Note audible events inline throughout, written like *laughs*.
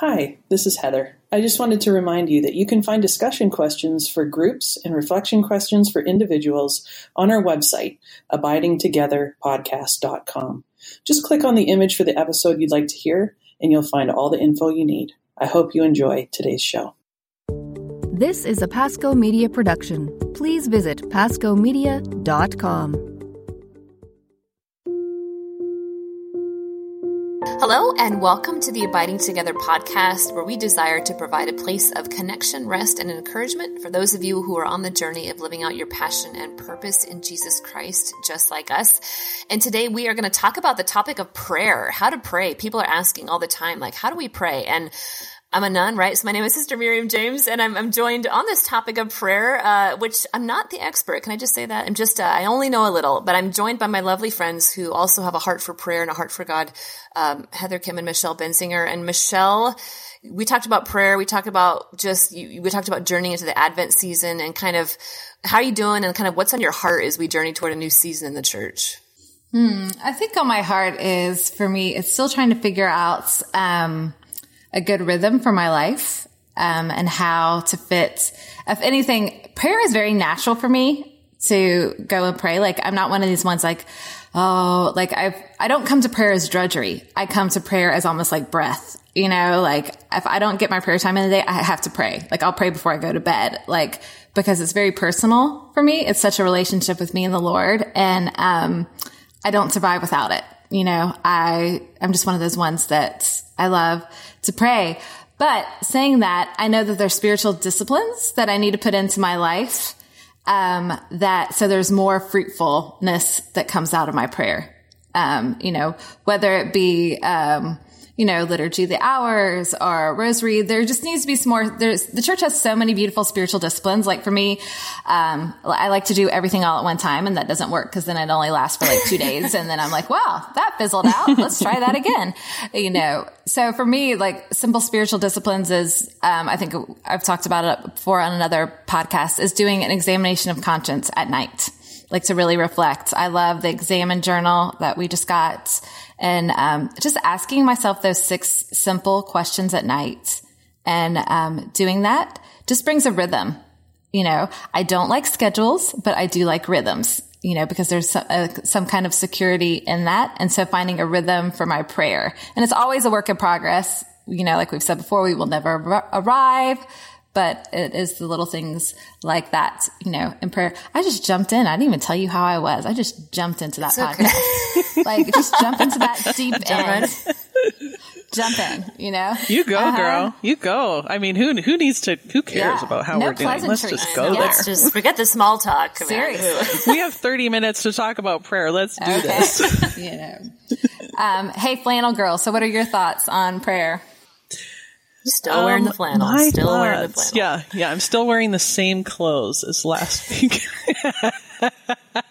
Hi, this is Heather. I just wanted to remind you that you can find discussion questions for groups and reflection questions for individuals on our website, abidingtogetherpodcast.com. Just click on the image for the episode you'd like to hear, and you'll find all the info you need. I hope you enjoy today's show. This is a Pasco Media production. Please visit pascomedia.com. Hello, and welcome to the Abiding Together podcast, where we desire to provide a place of connection, rest, and encouragement for those of you who are on the journey of living out your passion and purpose in Jesus Christ, just like us. And today we are going to talk about the topic of prayer, how to pray. People are asking all the time, like, how do we pray? And I'm a nun, right? So my name is Sister Miriam James, and I'm, I'm joined on this topic of prayer, uh, which I'm not the expert. Can I just say that? I'm just, uh, I only know a little, but I'm joined by my lovely friends who also have a heart for prayer and a heart for God, um, Heather Khym and Michelle Benzinger. And Michelle, we talked about prayer. We talked about just, we talked about journeying into the Advent season and kind of how are you doing and kind of what's on your heart as we journey toward a new season in the church. Hmm. I think on my heart is for me, it's still trying to figure out, um, a good rhythm for my life um, and how to fit. If anything, prayer is very natural for me to go and pray. Like I'm not one of these ones like, oh, like I I don't come to prayer as drudgery. I come to prayer as almost like breath. You know, like if I don't get my prayer time in the day, I have to pray. Like I'll pray before I go to bed. Like because it's very personal for me. It's such a relationship with me and the Lord, and um, I don't survive without it. You know, I I'm just one of those ones that I love to pray. But saying that, I know that there's spiritual disciplines that I need to put into my life. Um, that, so there's more fruitfulness that comes out of my prayer. Um, you know, whether it be, um, you know, liturgy the hours or rosary. There just needs to be some more. There's the church has so many beautiful spiritual disciplines. Like for me, um, I like to do everything all at one time, and that doesn't work because then it only lasts for like two *laughs* days, and then I'm like, wow, that fizzled out. Let's try that again. You know, so for me, like simple spiritual disciplines is, um, I think I've talked about it before on another podcast, is doing an examination of conscience at night like to really reflect. I love the Examen journal that we just got and um, just asking myself those six simple questions at night and um, doing that just brings a rhythm. You know, I don't like schedules, but I do like rhythms. You know, because there's some, uh, some kind of security in that, and so finding a rhythm for my prayer, and it's always a work in progress. You know, like we've said before, we will never arrive, but it is the little things like that, you know, in prayer. I just jumped in. I didn't even tell you how I was. I just jumped into that podcast. Okay. *laughs* like just jump into that *laughs* deep end. Jump in, you know. You go, uh-huh. girl. You go. I mean, who who needs to? Who cares yeah. about how no we're doing? Let's just go there. Let's just forget the small talk. Seriously, *laughs* we have thirty minutes to talk about prayer. Let's do okay. this. you know. Um, hey, flannel girl. So, what are your thoughts on prayer? Still um, wearing the flannel. Still thoughts, wearing the flannel. Yeah, yeah. I'm still wearing the same clothes as last week. *laughs*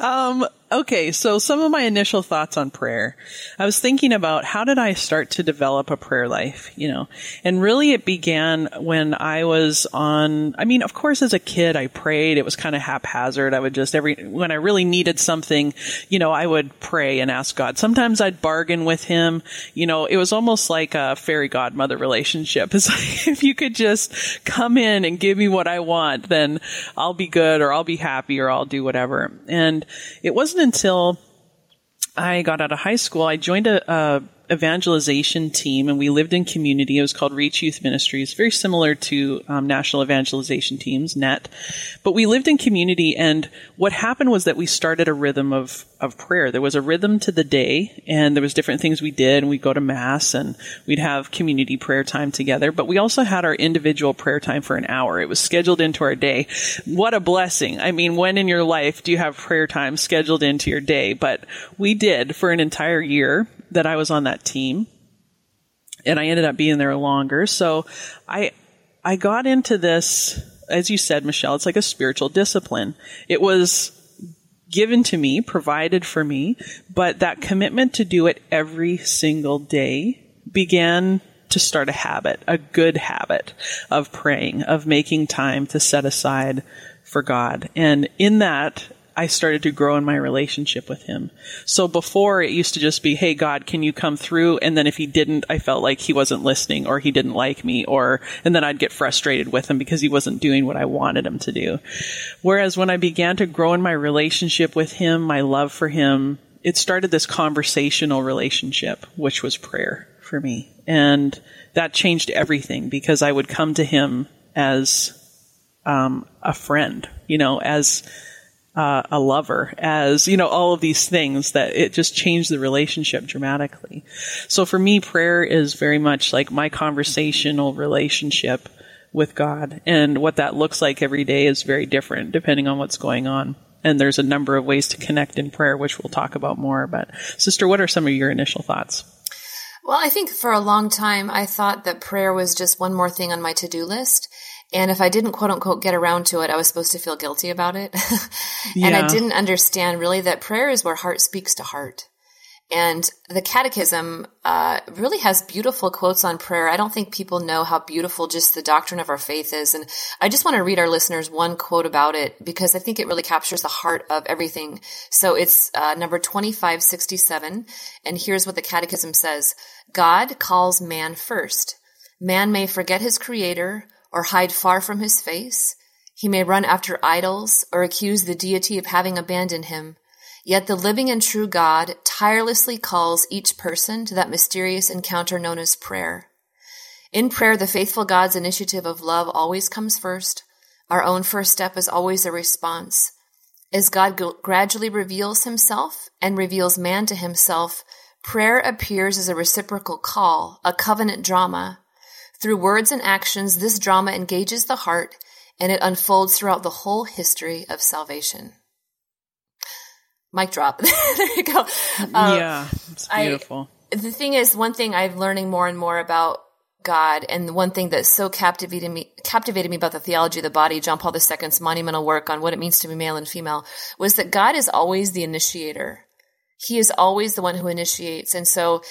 um, okay, so some of my initial thoughts on prayer. I was thinking about how did I start to develop a prayer life, you know? And really it began when I was on, I mean, of course as a kid I prayed. It was kind of haphazard. I would just every, when I really needed something, you know, I would pray and ask God. Sometimes I'd bargain with him. You know, it was almost like a fairy godmother relationship. *laughs* It's like, if you could just come in and give me what I want, then I'll be good or I'll be happy or I'll do whatever. And it wasn't until I got out of high school, I joined a, a evangelization team and we lived in community. It was called Reach Youth Ministries, very similar to um, national evangelization teams, NET. But we lived in community and what happened was that we started a rhythm of, of prayer. There was a rhythm to the day and there was different things we did and we'd go to mass and we'd have community prayer time together. But we also had our individual prayer time for an hour. It was scheduled into our day. What a blessing. I mean, when in your life do you have prayer time scheduled into your day? But we did for an entire year that I was on that team and I ended up being there longer. So I, I got into this, as you said, Michelle, it's like a spiritual discipline. It was given to me, provided for me, but that commitment to do it every single day began to start a habit, a good habit of praying, of making time to set aside for God. And in that, I started to grow in my relationship with him. So before it used to just be, Hey God, can you come through? And then if he didn't, I felt like he wasn't listening or he didn't like me or, and then I'd get frustrated with him because he wasn't doing what I wanted him to do. Whereas when I began to grow in my relationship with him, my love for him, it started this conversational relationship, which was prayer for me. And that changed everything because I would come to him as um, a friend, you know, as uh, a lover, as, you know, all of these things that it just changed the relationship dramatically. So for me, prayer is very much like my conversational relationship with God. And what that looks like every day is very different depending on what's going on. And there's a number of ways to connect in prayer, which we'll talk about more. But sister, what are some of your initial thoughts? Well, I think for a long time, I thought that prayer was just one more thing on my to do list. And if I didn't quote unquote get around to it, I was supposed to feel guilty about it. yeah. *laughs* And I didn't understand really that prayer is where heart speaks to heart. And the Catechism uh, really has beautiful quotes on prayer. I don't think people know how beautiful just the doctrine of our faith is. And I just want to read our listeners one quote about it because I think it really captures the heart of everything. So it's uh, number 2567. And here's what the Catechism says God calls man first. Man may forget his creator or hide far from his face. He may run after idols or accuse the deity of having abandoned him. Yet the living and true God tirelessly calls each person to that mysterious encounter known as prayer. In prayer, the faithful God's initiative of love always comes first. Our own first step is always a response. As God gradually reveals himself and reveals man to himself, prayer appears as a reciprocal call, a covenant drama. Through words and actions, this drama engages the heart and it unfolds throughout the whole history of salvation. Mic drop. *laughs* there you go. Um, yeah, it's beautiful. I, the thing is, one thing I'm learning more and more about God, and one thing that so captivated me captivated me about the theology of the body, John Paul II's monumental work on what it means to be male and female, was that God is always the initiator. He is always the one who initiates, and so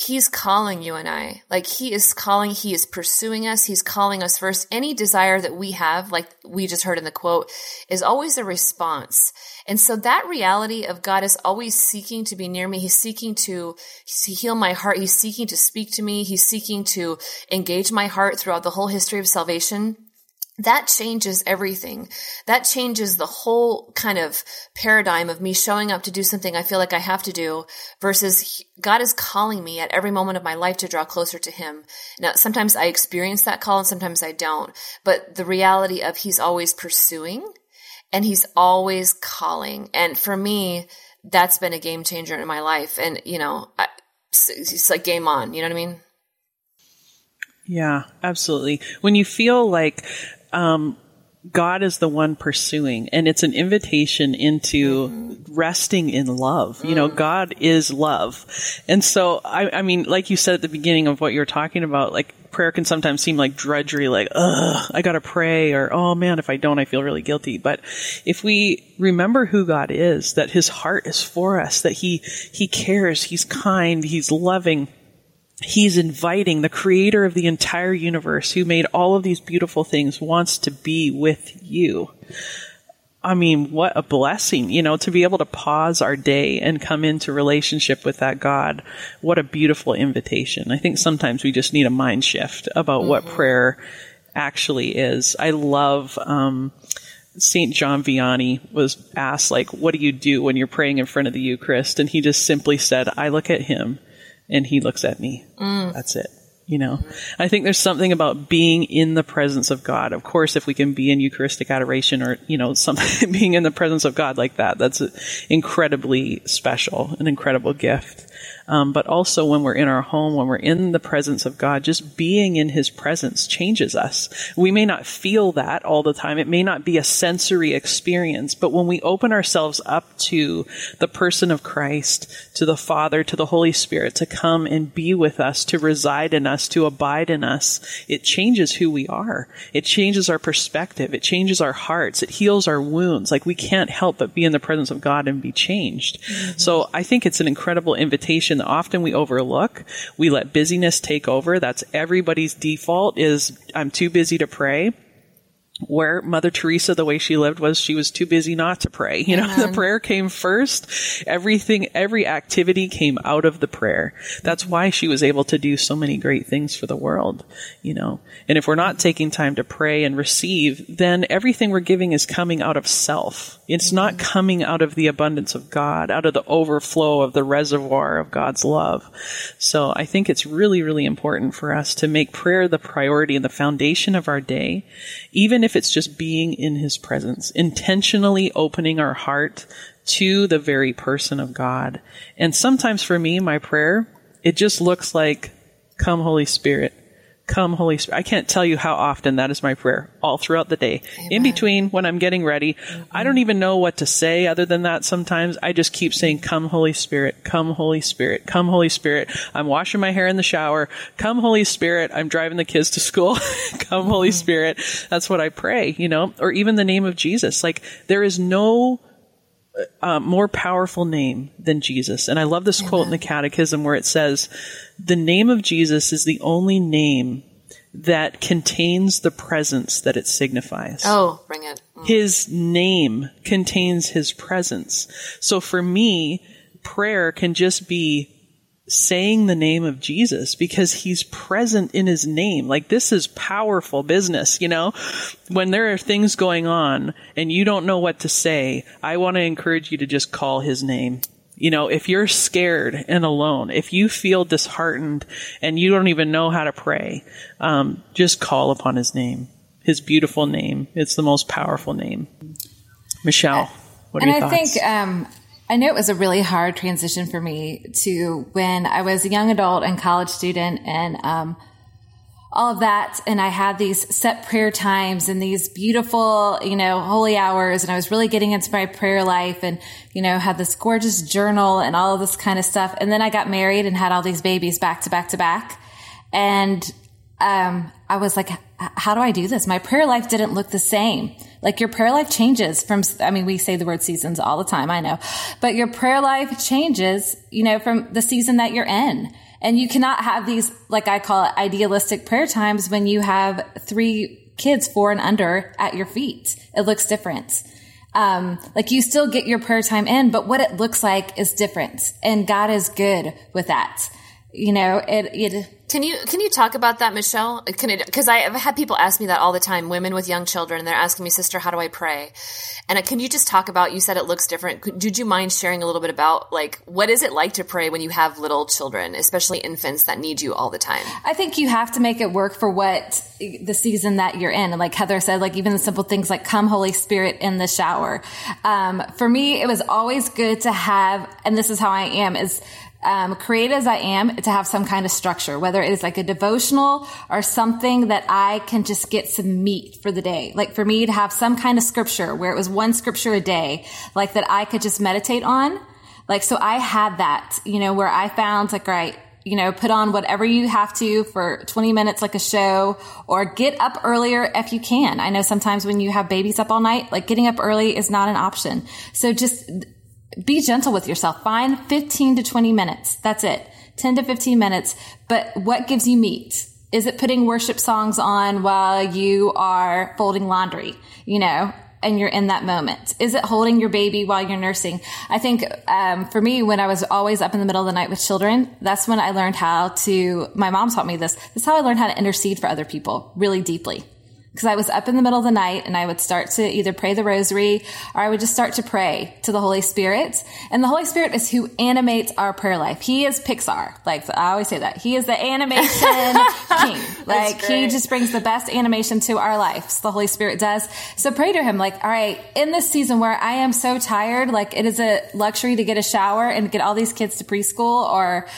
he's calling you and I. Like he is calling, he is pursuing us, he's calling us first. Any desire that we have, like we just heard in the quote, is always a response. And so that reality of God is always seeking to be near me. He's seeking to heal my heart. He's seeking to speak to me. He's seeking to engage my heart throughout the whole history of salvation that changes everything. That changes the whole kind of paradigm of me showing up to do something I feel like I have to do versus God is calling me at every moment of my life to draw closer to Him. Now, sometimes I experience that call and sometimes I don't, but the reality of He's always pursuing and He's always calling. And for me, that's been a game changer in my life. And, you know, it's like game on, you know what I mean? Yeah, absolutely. When you feel like um, God is the one pursuing, and it's an invitation into mm-hmm. resting in love. You know. God is love. And so, I, I mean, like you said at the beginning of what you were talking about, like prayer can sometimes seem like drudgery, like, ugh, I gotta pray, or, oh man, if I don't, I feel really guilty. But if we remember who God is, that his heart is for us, that he, he cares, he's kind, he's loving, he's inviting the creator of the entire universe who made all of these beautiful things wants to be with you. I mean, what a blessing, you know, to be able to pause our day and come into relationship with that God. What a beautiful invitation. I think sometimes we just need a mind shift about mm-hmm. what prayer actually is. I love, um, St. John Vianney was asked, like, what do you do when you're praying in front of the Eucharist? And he just simply said, I look at him and he looks at me. Mm. That's it. You know, I think there's something about being in the presence of God. Of course, if we can be in Eucharistic adoration or, you know, something, *laughs* being in the presence of God like that, that's incredibly special, an incredible gift um, but also when we're in our home, when we're in the presence of God, just being in His presence changes us. We may not feel that all the time. It may not be a sensory experience, but when we open ourselves up to the person of Christ, to the Father, to the Holy Spirit, to come and be with us, to reside in us, to abide in us, it changes who we are. It changes our perspective. It changes our hearts. It heals our wounds. Like we can't help but be in the presence of God and be changed. Mm-hmm. So I think it's an incredible invitation often we overlook. We let busyness take over. That's everybody's default is I'm too busy to pray. Where Mother Teresa, the way she lived was she was too busy not to pray. You know, *laughs* the prayer came first. Everything, every activity came out of the prayer. That's why she was able to do so many great things for the world, you know. And if we're not taking time to pray and receive, then everything we're giving is coming out of self. It's not coming out of the abundance of God, out of the overflow of the reservoir of God's love. So I think it's really, really important for us to make prayer the priority and the foundation of our day, even if it's just being in His presence, intentionally opening our heart to the very person of God. And sometimes for me, my prayer, it just looks like, come Holy Spirit. Come, Holy Spirit. I can't tell you how often that is my prayer all throughout the day. Amen. In between, when I'm getting ready, mm-hmm. I don't even know what to say other than that sometimes. I just keep saying, Come, Holy Spirit. Come, Holy Spirit. Come, Holy Spirit. I'm washing my hair in the shower. Come, Holy Spirit. I'm driving the kids to school. *laughs* Come, Holy mm-hmm. Spirit. That's what I pray, you know, or even the name of Jesus. Like, there is no uh, more powerful name than Jesus. And I love this Amen. quote in the Catechism where it says, The name of Jesus is the only name that contains the presence that it signifies. Oh, bring it. Mm. His name contains his presence. So for me, prayer can just be saying the name of Jesus because he's present in his name. Like this is powerful business, you know? When there are things going on and you don't know what to say, I want to encourage you to just call his name. You know, if you're scared and alone, if you feel disheartened and you don't even know how to pray, um, just call upon his name, his beautiful name. It's the most powerful name. Michelle, what are and your I thoughts? think um, I know it was a really hard transition for me to when I was a young adult and college student and um, all of that. And I had these set prayer times and these beautiful, you know, holy hours. And I was really getting into my prayer life and, you know, had this gorgeous journal and all of this kind of stuff. And then I got married and had all these babies back to back to back. And um, I was like, how do I do this? My prayer life didn't look the same. Like your prayer life changes from, I mean, we say the word seasons all the time, I know, but your prayer life changes, you know, from the season that you're in. And you cannot have these, like I call it idealistic prayer times when you have three kids, four and under at your feet. It looks different. Um, like you still get your prayer time in, but what it looks like is different. And God is good with that. You know, it, it, can you can you talk about that, Michelle? Because I've had people ask me that all the time. Women with young children, and they're asking me, "Sister, how do I pray?" And uh, can you just talk about? You said it looks different. Did you mind sharing a little bit about like what is it like to pray when you have little children, especially infants that need you all the time? I think you have to make it work for what the season that you're in. And like Heather said, like even the simple things like "Come, Holy Spirit" in the shower. Um, for me, it was always good to have, and this is how I am is um, created as I am to have some kind of structure, whether it is like a devotional or something that I can just get some meat for the day. Like for me to have some kind of scripture where it was one scripture a day, like that I could just meditate on. Like, so I had that, you know, where I found like, right, you know, put on whatever you have to for 20 minutes, like a show, or get up earlier if you can. I know sometimes when you have babies up all night, like getting up early is not an option. So just be gentle with yourself. Find 15 to 20 minutes. That's it. 10 to 15 minutes. But what gives you meat? Is it putting worship songs on while you are folding laundry? You know, and you're in that moment? Is it holding your baby while you're nursing? I think um, for me, when I was always up in the middle of the night with children, that's when I learned how to. My mom taught me this. Is how I learned how to intercede for other people really deeply because I was up in the middle of the night and I would start to either pray the rosary or I would just start to pray to the Holy Spirit. And the Holy Spirit is who animates our prayer life. He is Pixar. Like I always say that. He is the animation *laughs* king. Like he just brings the best animation to our lives. The Holy Spirit does. So pray to him like, all right, in this season where I am so tired, like it is a luxury to get a shower and get all these kids to preschool or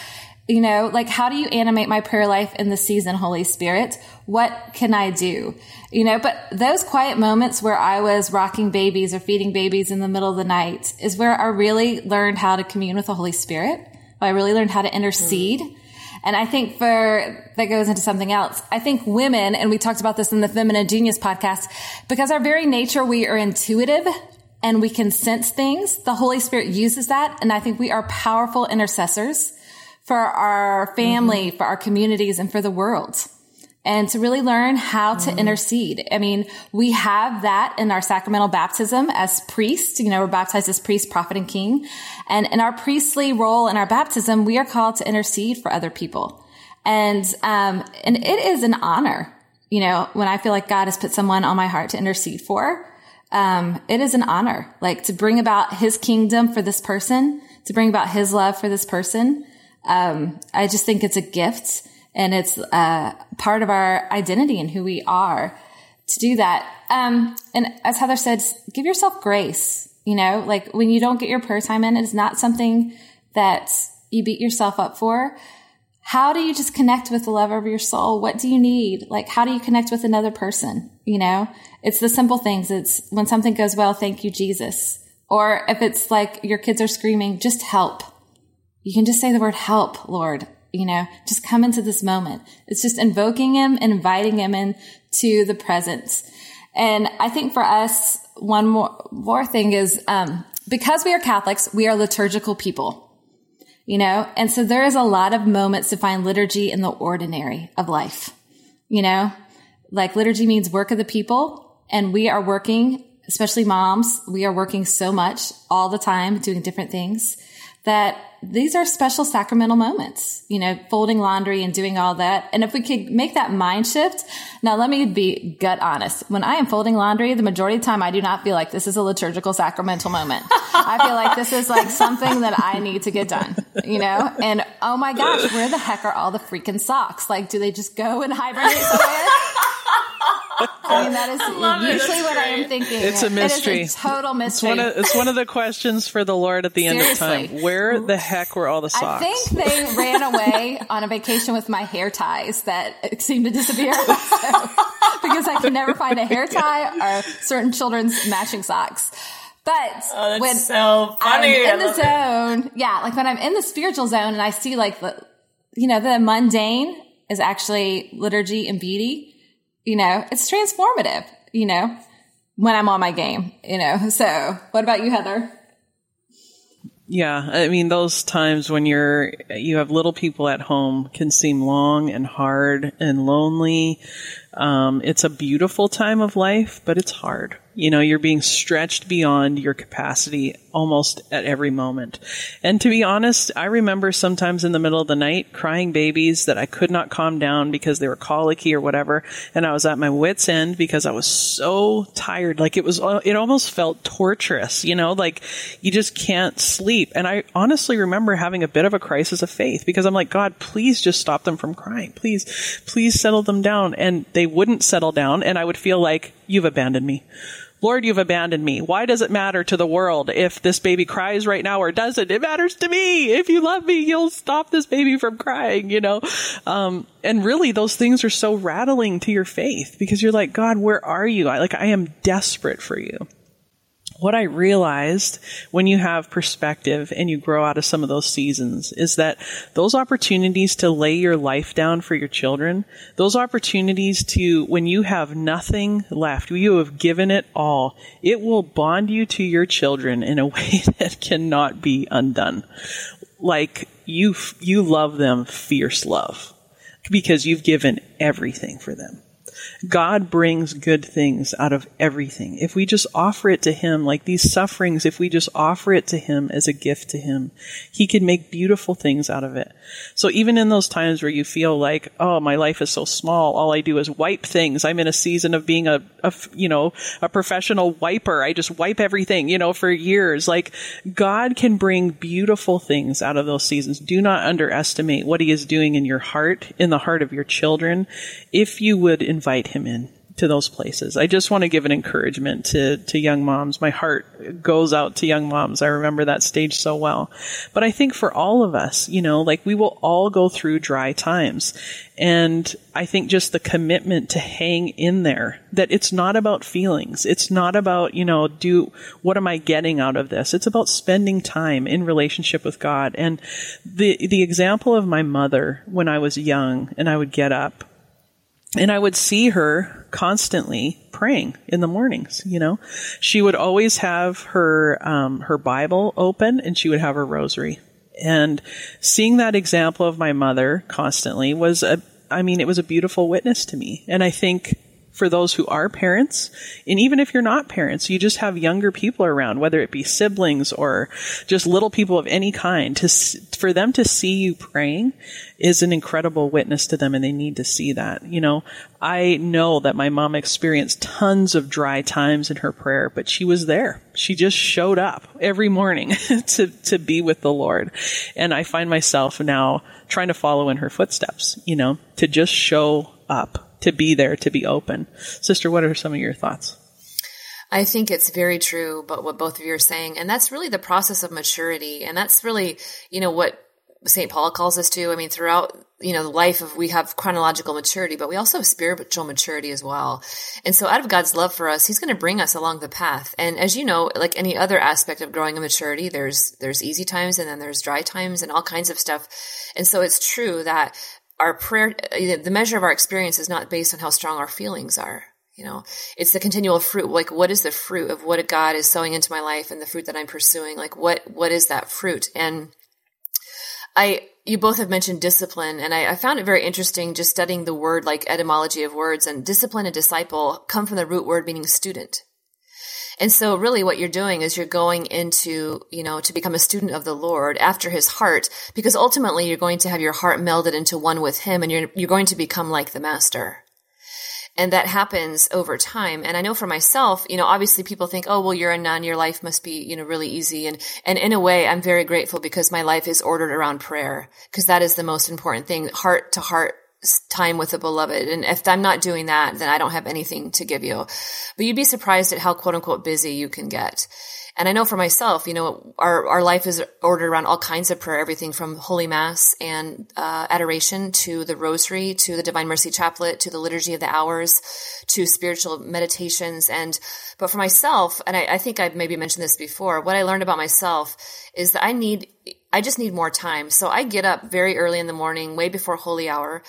you know, like how do you animate my prayer life in the season, Holy Spirit? What can I do? You know, but those quiet moments where I was rocking babies or feeding babies in the middle of the night is where I really learned how to commune with the Holy Spirit. I really learned how to intercede. Mm. And I think for, that goes into something else. I think women, and we talked about this in the Feminine Genius podcast, because our very nature, we are intuitive and we can sense things. The Holy Spirit uses that. And I think we are powerful intercessors for our family, mm-hmm. for our communities and for the world. and to really learn how to intercede. I mean, we have that in our sacramental baptism as priests. You know, we're baptized as priest, prophet, and king. And in our priestly role in our baptism, we are called to intercede for other people. And, um, and it is an honor, you know, when I feel like God has put someone on my heart to intercede for. Um, it is an honor, like to bring about his kingdom for this person, to bring about his love for this person. Um, I just think it's a gift and it's uh, part of our identity and who we are to do that. Um, and as Heather said, give yourself grace. You know, like when you don't get your prayer time in, it's not something that you beat yourself up for. How do you just connect with the love of your soul? What do you need? Like, how do you connect with another person? You know, it's the simple things. It's when something goes well, thank you, Jesus. Or if it's like your kids are screaming, just help. You can just say the word help, Lord you know, just come into this moment. It's just invoking him inviting him into the presence. And I think for us, one more, more thing is, um, because we are Catholics, we are liturgical people, you know, and so there is a lot of moments to find liturgy in the ordinary of life, you know, like liturgy means work of the people and we are working, especially moms, we are working so much all the time doing different things that these are special sacramental moments, you know, folding laundry and doing all that. And if we could make that mind shift, now let me be gut honest. When I am folding laundry, the majority of the time I do not feel like this is a liturgical sacramental moment. I feel like this is like something that I need to get done, you know? And oh my gosh, where the heck are all the freaking socks? Like, do they just go and hibernate somewhere? I mean, that is usually what I am thinking. It's a mystery. It is a total mystery. It's one, of, it's one of the questions for the Lord at the end of time. Where the heck were all the socks? I think they ran away on a vacation with my hair ties that seemed to disappear. So, *laughs* because I can never find a hair tie or certain children's matching socks. But oh, when so I'm in the zone, it. yeah, like when I'm in the spiritual zone and I see like the, you know, the mundane is actually liturgy and beauty you know, it's transformative, you know, when I'm on my game, you know. So, what about you, Heather? Yeah, I mean those times when you're you have little people at home can seem long and hard and lonely. Um, it's a beautiful time of life, but it's hard. You know, you're being stretched beyond your capacity almost at every moment. And to be honest, I remember sometimes in the middle of the night crying babies that I could not calm down because they were colicky or whatever. And I was at my wits end because I was so tired. Like it was, it almost felt torturous, you know, like you just can't sleep. And I honestly remember having a bit of a crisis of faith because I'm like, God, please just stop them from crying. Please, please settle them down. And they wouldn't settle down. And I would feel like you've abandoned me. Lord, you've abandoned me. Why does it matter to the world if this baby cries right now or doesn't? It matters to me. If you love me, you'll stop this baby from crying, you know? Um, and really those things are so rattling to your faith because you're like, God, where are you? I, like, I am desperate for you what I realized when you have perspective and you grow out of some of those seasons is that those opportunities to lay your life down for your children, those opportunities to, when you have nothing left, you have given it all, it will bond you to your children in a *laughs* way that cannot be undone. Like you, you love them fierce love because you've given everything for them. God brings good things out of everything. If we just offer it to Him, like these sufferings, if we just offer it to Him as a gift to Him, He can make beautiful things out of it. So even in those times where you feel like, oh, my life is so small, all I do is wipe things. I'm in a season of being a, a you know, a professional wiper. I just wipe everything, you know, for years. Like God can bring beautiful things out of those seasons. Do not underestimate what He is doing in your heart, in the heart of your children. If you would invite him in to those places. I just want to give an encouragement to, to young moms. My heart goes out to young moms. I remember that stage so well. But I think for all of us, you know, like we will all go through dry times. And I think just the commitment to hang in there, that it's not about feelings. It's not about, you know, do, what am I getting out of this? It's about spending time in relationship with God. And the, the example of my mother when I was young and I would get up and I would see her constantly praying in the mornings. You know, she would always have her um, her Bible open, and she would have her rosary. And seeing that example of my mother constantly was a I mean, it was a beautiful witness to me. And I think for those who are parents, and even if you're not parents, you just have younger people around, whether it be siblings or just little people of any kind, to for them to see you praying is an incredible witness to them, and they need to see that. You know, I know that my mom experienced tons of dry times in her prayer, but she was there. She just showed up every morning *laughs* to to be with the Lord, and I find myself now trying to follow in her footsteps. You know, to just show up to be there, to be open. Sister, what are some of your thoughts? I think it's very true, but what both of you are saying, and that's really the process of maturity, and that's really, you know, what St. Paul calls us to. I mean, throughout, you know, the life of, we have chronological maturity, but we also have spiritual maturity as well. And so out of God's love for us, he's going to bring us along the path. And as you know, like any other aspect of growing in maturity, there's, there's easy times and then there's dry times and all kinds of stuff. And so it's true that our prayer, uh, the measure of our experience is not based on how strong our feelings are. You know, it's the continual fruit. Like, what is the fruit of what God is sowing into my life and the fruit that I'm pursuing? Like, what, what is that fruit? And I, you both have mentioned discipline, and I, I, found it very interesting just studying the word, like etymology of words, and discipline and disciple come from the root word meaning student. And so really what you're doing is you're going into, you know, to become a student of the Lord after his heart, because ultimately you're going to have your heart melded into one with him and you're, you're going to become like the master. And that happens over time. And I know for myself, you know, obviously people think, oh, well, you're a nun. Your life must be, you know, really easy. And, and in a way, I'm very grateful because my life is ordered around prayer because that is the most important thing, heart to heart time with the beloved. And if I'm not doing that, then I don't have anything to give you. But you'd be surprised at how quote unquote busy you can get. And I know for myself, you know, our, our life is ordered around all kinds of prayer, everything from Holy Mass and uh, adoration to the Rosary to the Divine Mercy Chaplet to the Liturgy of the Hours to spiritual meditations. And, but for myself, and I, I think I've maybe mentioned this before, what I learned about myself is that I need, I just need more time. So I get up very early in the morning, way before holy hour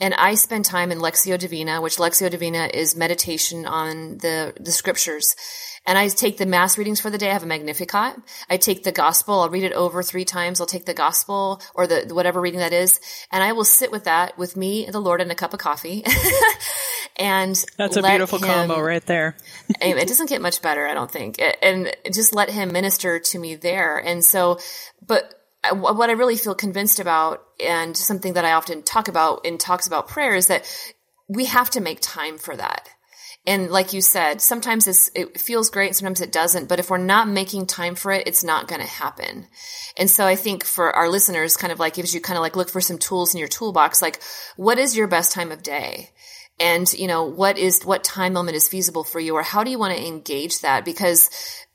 and I spend time in Lectio Divina, which Lectio Divina is meditation on the, the scriptures. And I take the mass readings for the day. I have a Magnificat. I take the gospel. I'll read it over three times. I'll take the gospel or the whatever reading that is, and I will sit with that with me, the Lord, and a cup of coffee. *laughs* and that's a beautiful him, combo right there. *laughs* it doesn't get much better, I don't think. And just let him minister to me there. And so, but what I really feel convinced about, and something that I often talk about in talks about prayer, is that we have to make time for that. And like you said, sometimes it feels great, sometimes it doesn't. But if we're not making time for it, it's not going to happen. And so I think for our listeners, kind of like gives you kind of like look for some tools in your toolbox, like what is your best time of day? And, you know, what is, what time element is feasible for you? Or how do you want to engage that? Because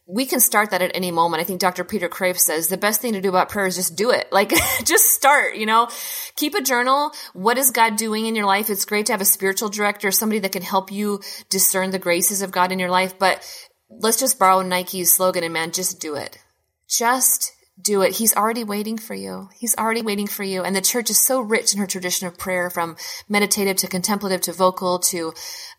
we can start that at any moment. I think Dr. Peter Kreeft says the best thing to do about prayer is just do it. Like, *laughs* just start, you know, keep a journal. What is God doing in your life? It's great to have a spiritual director, somebody that can help you discern the graces of God in your life. But let's just borrow Nike's slogan and man, just do it. Just do it. He's already waiting for you. He's already waiting for you. And the church is so rich in her tradition of prayer from meditative to contemplative to vocal to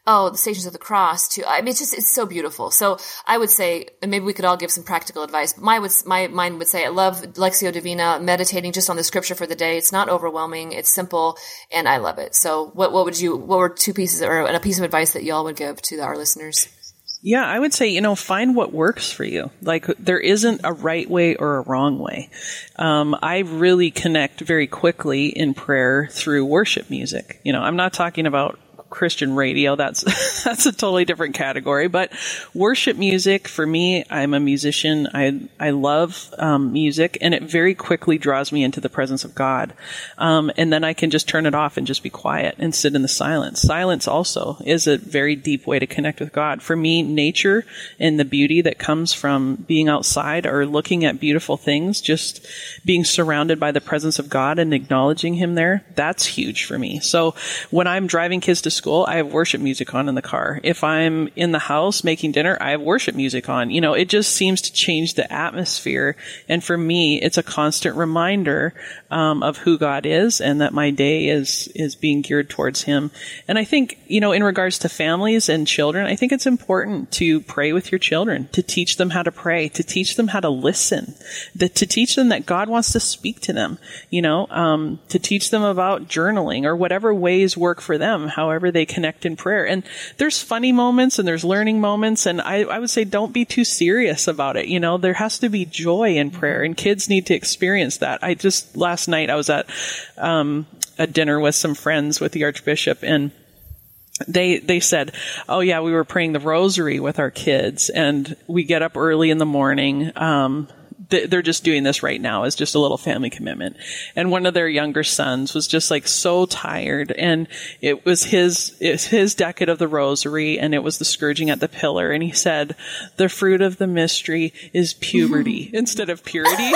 oh, the Stations of the Cross to, I mean, it's just, it's so beautiful. So I would say, and maybe we could all give some practical advice, but my, would, my mind would say, I love Lectio Divina, meditating just on the scripture for the day. It's not overwhelming. It's simple and I love it. So what, what would you, what were two pieces or a piece of advice that y'all would give to our listeners? Yeah, I would say, you know, find what works for you. Like, there isn't a right way or a wrong way. Um, I really connect very quickly in prayer through worship music. You know, I'm not talking about Christian radio. That's *laughs* that's a totally different category. But worship music for me, I'm a musician. I I love um, music, and it very quickly draws me into the presence of God. Um, and then I can just turn it off and just be quiet and sit in the silence. Silence also is a very deep way to connect with God. For me, nature and the beauty that comes from being outside or looking at beautiful things, just being surrounded by the presence of God and acknowledging Him there, that's huge for me. So when I'm driving kids to school, I have worship music on in the car. If I'm in the house making dinner, I have worship music on. You know, it just seems to change the atmosphere. And for me, it's a constant reminder um, of who God is and that my day is is being geared towards Him. And I think, you know, in regards to families and children, I think it's important to pray with your children, to teach them how to pray, to teach them how to listen, to teach them that God wants to speak to them. You know, um, to teach them about journaling or whatever ways work for them, however they connect in prayer. And there's funny moments and there's learning moments. And I, I would say don't be too serious about it. You know, there has to be joy in prayer and kids need to experience that. I just, last night I was at, um, a dinner with some friends with the Archbishop and they they said, "Oh yeah, we were praying the rosary with our kids, and we get up early in the morning. Um, they're just doing this right now as just a little family commitment. And one of their younger sons was just like so tired and it was his, it's his decade of the rosary and it was the scourging at the pillar. And he said, the fruit of the mystery is puberty *laughs* instead of purity. *laughs*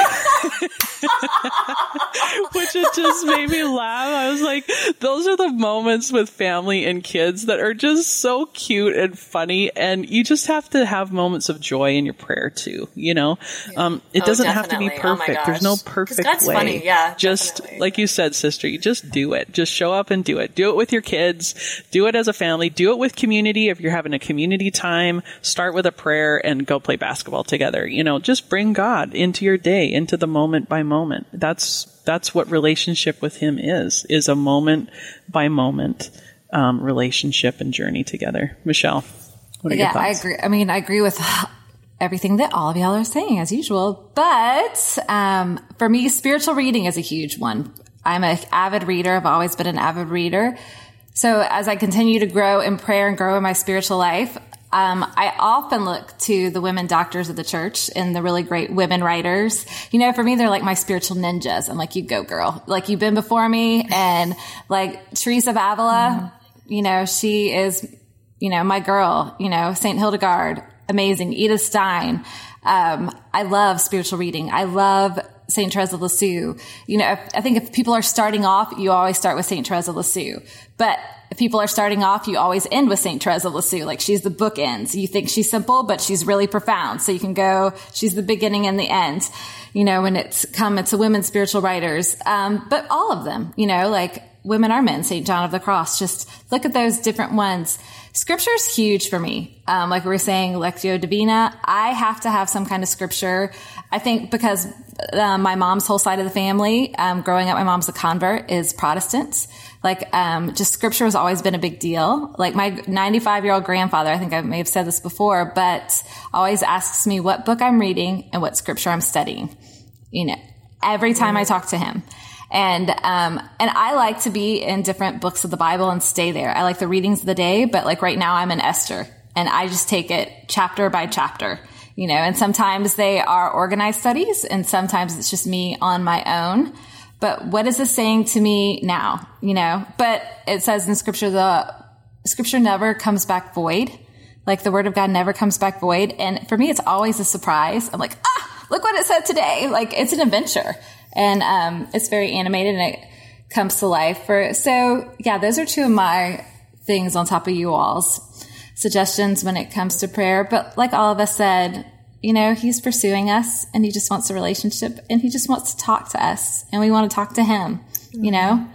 Which it just made me laugh. I was like, those are the moments with family and kids that are just so cute and funny. And you just have to have moments of joy in your prayer too, you know? Yeah. Um, it oh, doesn't definitely. have to be perfect. Oh There's no perfect God's way. Funny. Yeah, just definitely. like you said, sister, you just do it. Just show up and do it. Do it with your kids. Do it as a family. Do it with community. If you're having a community time, start with a prayer and go play basketball together. You know, just bring God into your day, into the moment by moment. That's that's what relationship with Him is. Is a moment by moment um, relationship and journey together. Michelle. What are yeah, your I agree. I mean, I agree with everything that all of y'all are saying as usual. But um, for me, spiritual reading is a huge one. I'm an avid reader. I've always been an avid reader. So as I continue to grow in prayer and grow in my spiritual life, um, I often look to the women doctors of the church and the really great women writers. You know, for me, they're like my spiritual ninjas. I'm like, you go, girl. Like you've been before me, and like Teresa of Avila. You know, she is, you know, my girl. You know, Saint Hildegard amazing. Edith Stein. Um, I love spiritual reading. I love St. Therese of Lisieux. You know, I think if people are starting off, you always start with St. Therese of Lisieux. But if people are starting off, you always end with St. Therese of Lisieux. Like she's the bookends. You think she's simple, but she's really profound. So you can go, she's the beginning and the end. You know, when it's come, it's a women's spiritual writers. Um, but all of them, you know, like women are men, St. John of the Cross. Just look at those different ones. Scripture is huge for me. Um, like we were saying, Lectio Divina, I have to have some kind of scripture. I think because uh, my mom's whole side of the family, um, growing up, my mom's a convert, is Protestant. Like, um, just scripture has always been a big deal. Like my 95 year old grandfather, I think I may have said this before, but always asks me what book I'm reading and what scripture I'm studying. You know, every time I talk to him. And, um, and I like to be in different books of the Bible and stay there. I like the readings of the day, but like right now I'm in Esther and I just take it chapter by chapter, you know, and sometimes they are organized studies and sometimes it's just me on my own. But what is this saying to me now? You know, but it says in scripture, the scripture never comes back void. Like the word of God never comes back void. And for me, it's always a surprise. I'm like, ah, look what it said today. Like it's an adventure and um, it's very animated and it comes to life. For so yeah, those are two of my things on top of you all's suggestions when it comes to prayer. But like all of us said, you know, he's pursuing us and he just wants a relationship and he just wants to talk to us and we want to talk to him, you know,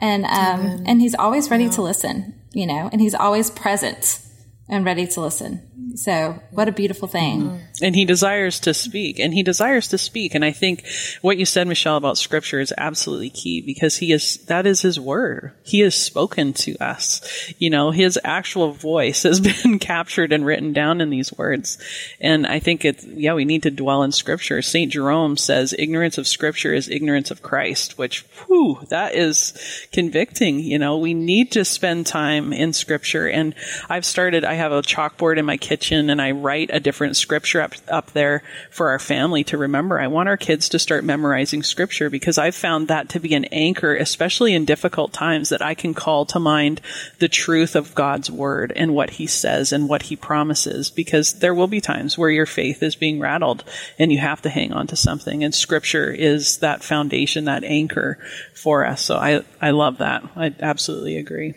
and um, and he's always ready to listen, you know, and he's always present and ready to listen. So what a beautiful thing. And he desires to speak and he desires to speak. And I think what you said, Michelle, about scripture is absolutely key because he is, that is his word. He has spoken to us. You know, his actual voice has *laughs* been captured and written down in these words. And I think it's, yeah, we need to dwell in scripture. St. Jerome says ignorance of scripture is ignorance of Christ, which, whew, that is convicting. You know, we need to spend time in scripture. And I've started, I have a chalkboard in my kitchen and I write a different scripture up, up there for our family to remember. I want our kids to start memorizing scripture because I've found that to be an anchor, especially in difficult times that I can call to mind the truth of God's word and what he says and what he promises because there will be times where your faith is being rattled and you have to hang on to something and scripture is that foundation, that anchor for us. So I, I love that. I absolutely agree.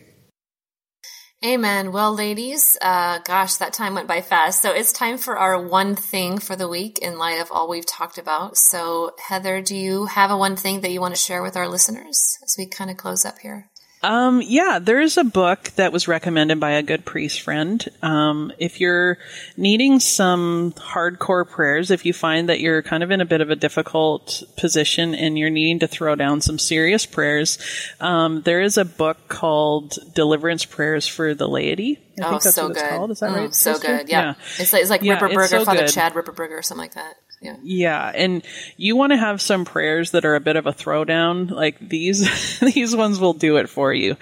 Amen. Well, ladies, uh, gosh, that time went by fast. So it's time for our one thing for the week in light of all we've talked about. So, Heather, do you have a one thing that you want to share with our listeners as we kind of close up here? Um, yeah, there's a book that was recommended by a good priest friend. Um, if you're needing some hardcore prayers, if you find that you're kind of in a bit of a difficult position and you're needing to throw down some serious prayers, um, there is a book called Deliverance Prayers for the Laity. I oh, so good. Is that mm, right? So good. Yeah. yeah. It's like, it's like yeah, Ripperberger, so Father good. Chad Ripperberger, or something like that. Yeah. Yeah. And you want to have some prayers that are a bit of a throwdown. Like these, *laughs* these ones will do it for you.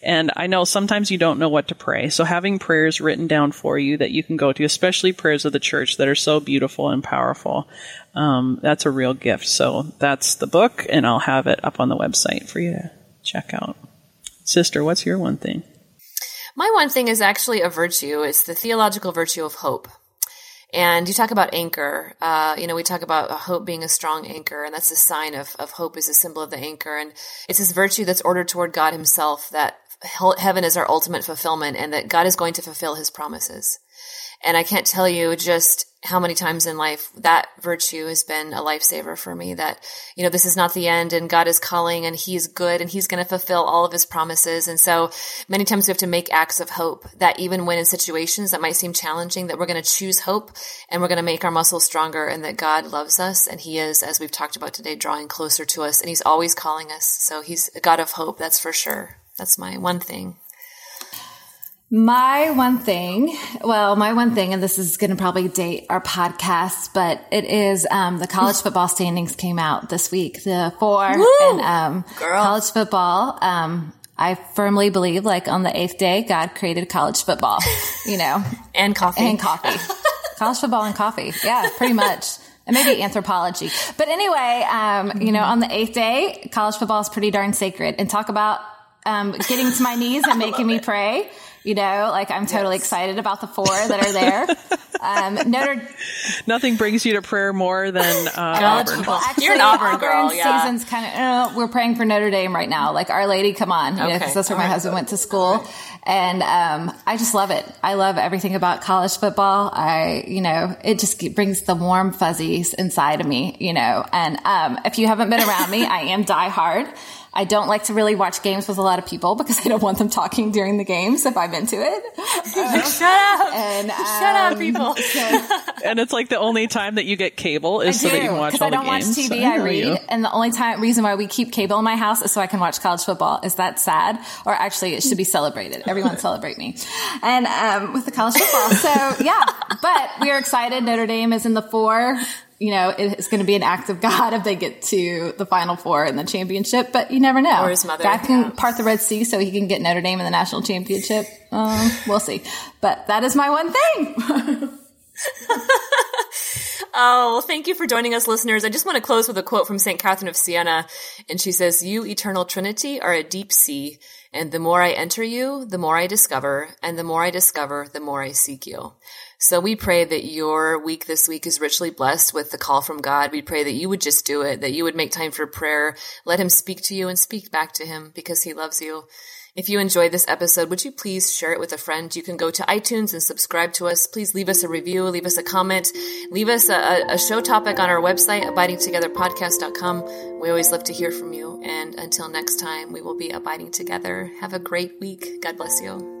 And I know sometimes you don't know what to pray. So having prayers written down for you that you can go to, especially prayers of the church that are so beautiful and powerful, um, that's a real gift. So that's the book and I'll have it up on the website for you to check out. Sister, what's your one thing? My one thing is actually a virtue. It's the theological virtue of hope. And you talk about anchor. Uh, you know, we talk about hope being a strong anchor, and that's a sign of, of hope is a symbol of the anchor. And it's this virtue that's ordered toward God Himself that heaven is our ultimate fulfillment and that God is going to fulfill His promises. And I can't tell you just how many times in life that virtue has been a lifesaver for me that, you know, this is not the end and God is calling and he's good and he's going to fulfill all of his promises. And so many times we have to make acts of hope that even when in situations that might seem challenging, that we're going to choose hope and we're going to make our muscles stronger and that God loves us and he is, as we've talked about today, drawing closer to us and he's always calling us. So he's a God of hope. That's for sure. That's my one thing. My one thing, well, my one thing, and this is going to probably date our podcast, but it is um, the college *laughs* football standings came out this week. The four and um, college football. Um, I firmly believe, like on the eighth day, God created college football. You know, *laughs* and coffee and coffee, college football and coffee. Yeah, pretty much. And maybe anthropology. But anyway, um, you know, on the eighth day, college football is pretty darn sacred. And talk about um, getting to my knees and *laughs* making me pray. You know, like I'm totally yes. excited about the four that are there. *laughs* um, Notre Nothing brings you to prayer more than uh, Auburn. Well, actually, You're an Auburn, Auburn girl. Yeah. Season's kind of. Uh, we're praying for Notre Dame right now. Like Our Lady, come on, you okay. know, because that's where All my right. husband went to school, and um, I just love it. I love everything about college football. I, you know, it just brings the warm fuzzies inside of me. You know, and um, if you haven't been around me, I am die hard. I don't like to really watch games with a lot of people because I don't want them talking during the games if I'm into it. Uh, Shut up! *laughs* And, um, Shut up, um, people. *laughs* So, and it's like the only time that you get cable is so that you can watch all the games. I don't watch TV. I, I read, you. and the only time reason why we keep cable in my house is so I can watch college football. Is that sad? Or actually, it should be celebrated. Everyone *laughs* celebrate me. And um, with the college football, so yeah. But we are excited. Notre Dame is in the four you know, it's going to be an act of God *laughs* if they get to the Final Four in the championship. But you never know. Or his mother. God can part the Red Sea so he can get Notre Dame in the national championship. Um, we'll see. But that is my one thing. *laughs* Oh, well, thank you for joining us, listeners. I just want to close with a quote from St. Catherine of Siena. And she says, You, eternal Trinity, are a deep sea. And the more I enter you, the more I discover. And the more I discover, the more I seek you. So we pray that your week this week is richly blessed with the call from God. We pray that you would just do it, that you would make time for prayer. Let him speak to you and speak back to him because he loves you. If you enjoyed this episode, would you please share it with a friend? You can go to iTunes and subscribe to us. Please leave us a review, leave us a comment, leave us a, a show topic on our website, abidingtogetherpodcast.com. We always love to hear from you. And until next time, we will be abiding together. Have a great week. God bless you.